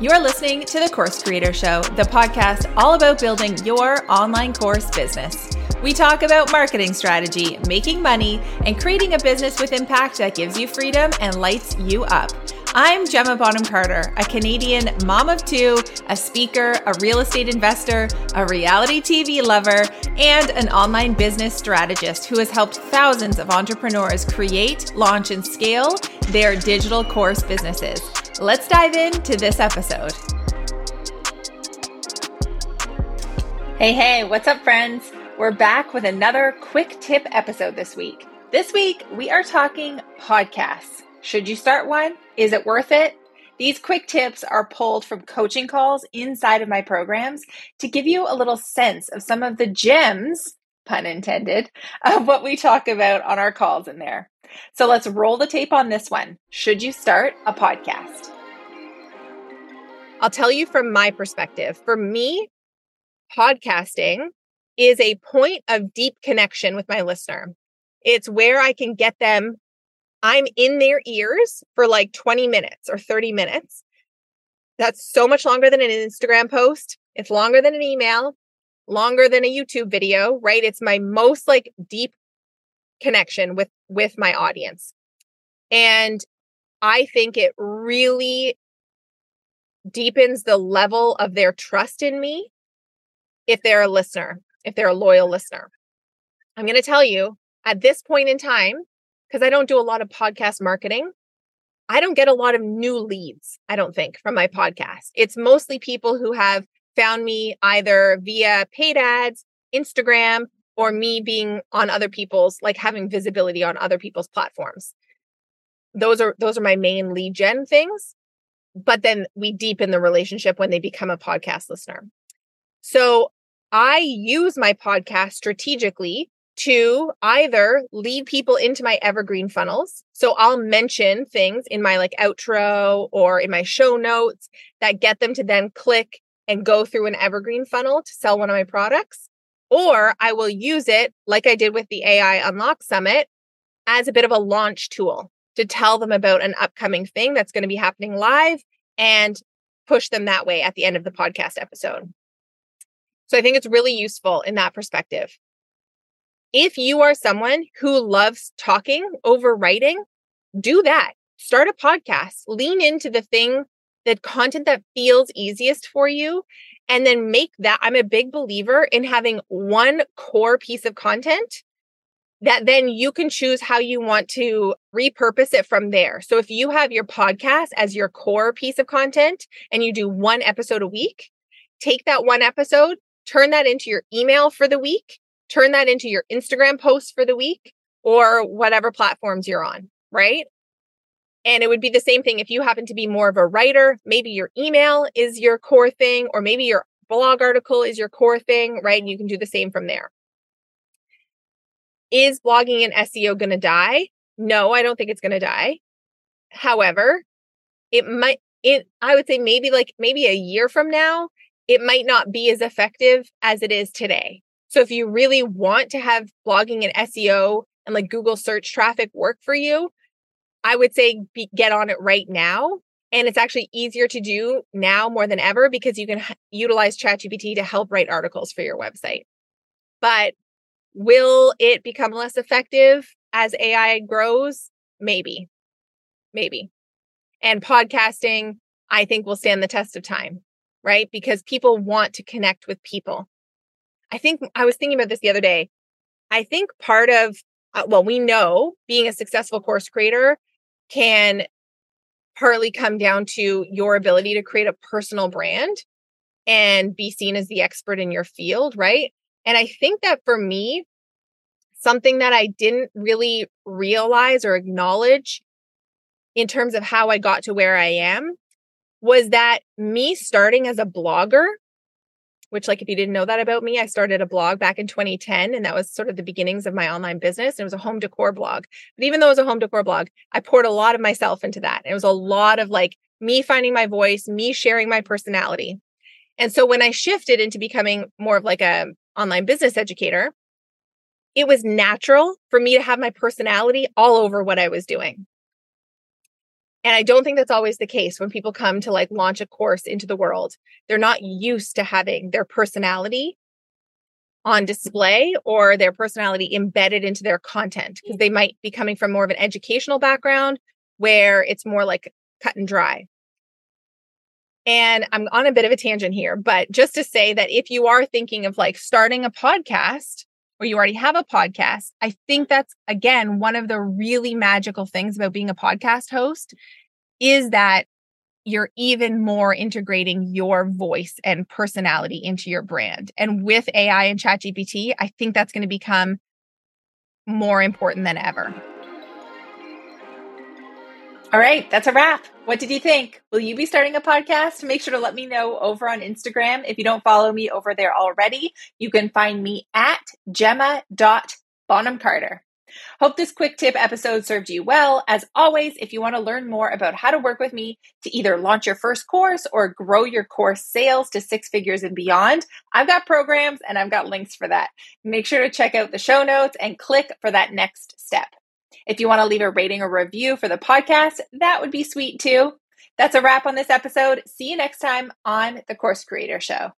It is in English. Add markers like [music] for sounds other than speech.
You're listening to the Course Creator Show, the podcast all about building your online course business. We talk about marketing strategy, making money, and creating a business with impact that gives you freedom and lights you up. I'm Gemma Bonham Carter, a Canadian mom of two, a speaker, a real estate investor, a reality TV lover, and an online business strategist who has helped thousands of entrepreneurs create, launch, and scale their digital course businesses. Let's dive into this episode. Hey, hey, what's up, friends? We're back with another quick tip episode this week. This week, we are talking podcasts. Should you start one? Is it worth it? These quick tips are pulled from coaching calls inside of my programs to give you a little sense of some of the gems, pun intended, [laughs] of what we talk about on our calls in there. So let's roll the tape on this one. Should you start a podcast? I'll tell you from my perspective. For me, podcasting is a point of deep connection with my listener. It's where I can get them. I'm in their ears for like 20 minutes or 30 minutes. That's so much longer than an Instagram post. It's longer than an email, longer than a YouTube video, right? It's my most like deep connection with with my audience. And I think it really deepens the level of their trust in me if they're a listener, if they're a loyal listener. I'm going to tell you at this point in time, because I don't do a lot of podcast marketing, I don't get a lot of new leads, I don't think, from my podcast. It's mostly people who have found me either via paid ads, Instagram, or me being on other people's like having visibility on other people's platforms those are those are my main lead gen things but then we deepen the relationship when they become a podcast listener. So i use my podcast strategically to either lead people into my evergreen funnels. So i'll mention things in my like outro or in my show notes that get them to then click and go through an evergreen funnel to sell one of my products. Or I will use it, like I did with the AI Unlock Summit, as a bit of a launch tool to tell them about an upcoming thing that's going to be happening live and push them that way at the end of the podcast episode. So I think it's really useful in that perspective. If you are someone who loves talking over writing, do that. Start a podcast, lean into the thing, the content that feels easiest for you, and then make that. I'm a big believer in having one core piece of content that then you can choose how you want to repurpose it from there. So if you have your podcast as your core piece of content and you do one episode a week, take that one episode, turn that into your email for the week, turn that into your Instagram post for the week or whatever platforms you're on, right? And it would be the same thing if you happen to be more of a writer, maybe your email is your core thing, or maybe your blog article is your core thing, right? And you can do the same from there. Is blogging and SEO going to die? No, I don't think it's going to die. However, it might, it, I would say maybe like maybe a year from now, it might not be as effective as it is today. So if you really want to have blogging and SEO and like Google search traffic work for you, I would say be, get on it right now. And it's actually easier to do now more than ever because you can h- utilize ChatGPT to help write articles for your website. But will it become less effective as AI grows? Maybe. Maybe. And podcasting, I think will stand the test of time, right? Because people want to connect with people. I think I was thinking about this the other day. I think part of, uh, well, we know being a successful course creator can partly come down to your ability to create a personal brand and be seen as the expert in your field, right? And I think that for me, something that I didn't really realize or acknowledge in terms of how I got to where I am was that me starting as a blogger which like if you didn't know that about me, I started a blog back in 2010 and that was sort of the beginnings of my online business. It was a home decor blog. But even though it was a home decor blog, I poured a lot of myself into that. It was a lot of like me finding my voice, me sharing my personality. And so when I shifted into becoming more of like a online business educator, it was natural for me to have my personality all over what I was doing. And I don't think that's always the case when people come to like launch a course into the world. They're not used to having their personality on display or their personality embedded into their content because mm. they might be coming from more of an educational background where it's more like cut and dry. And I'm on a bit of a tangent here, but just to say that if you are thinking of like starting a podcast or you already have a podcast, I think that's again one of the really magical things about being a podcast host is that you're even more integrating your voice and personality into your brand. And with AI and ChatGPT, I think that's going to become more important than ever. All right, that's a wrap. What did you think? Will you be starting a podcast? Make sure to let me know over on Instagram. If you don't follow me over there already, you can find me at gemma.bonhamcarter. Hope this quick tip episode served you well. As always, if you want to learn more about how to work with me to either launch your first course or grow your course sales to six figures and beyond, I've got programs and I've got links for that. Make sure to check out the show notes and click for that next step. If you want to leave a rating or review for the podcast, that would be sweet too. That's a wrap on this episode. See you next time on the Course Creator Show.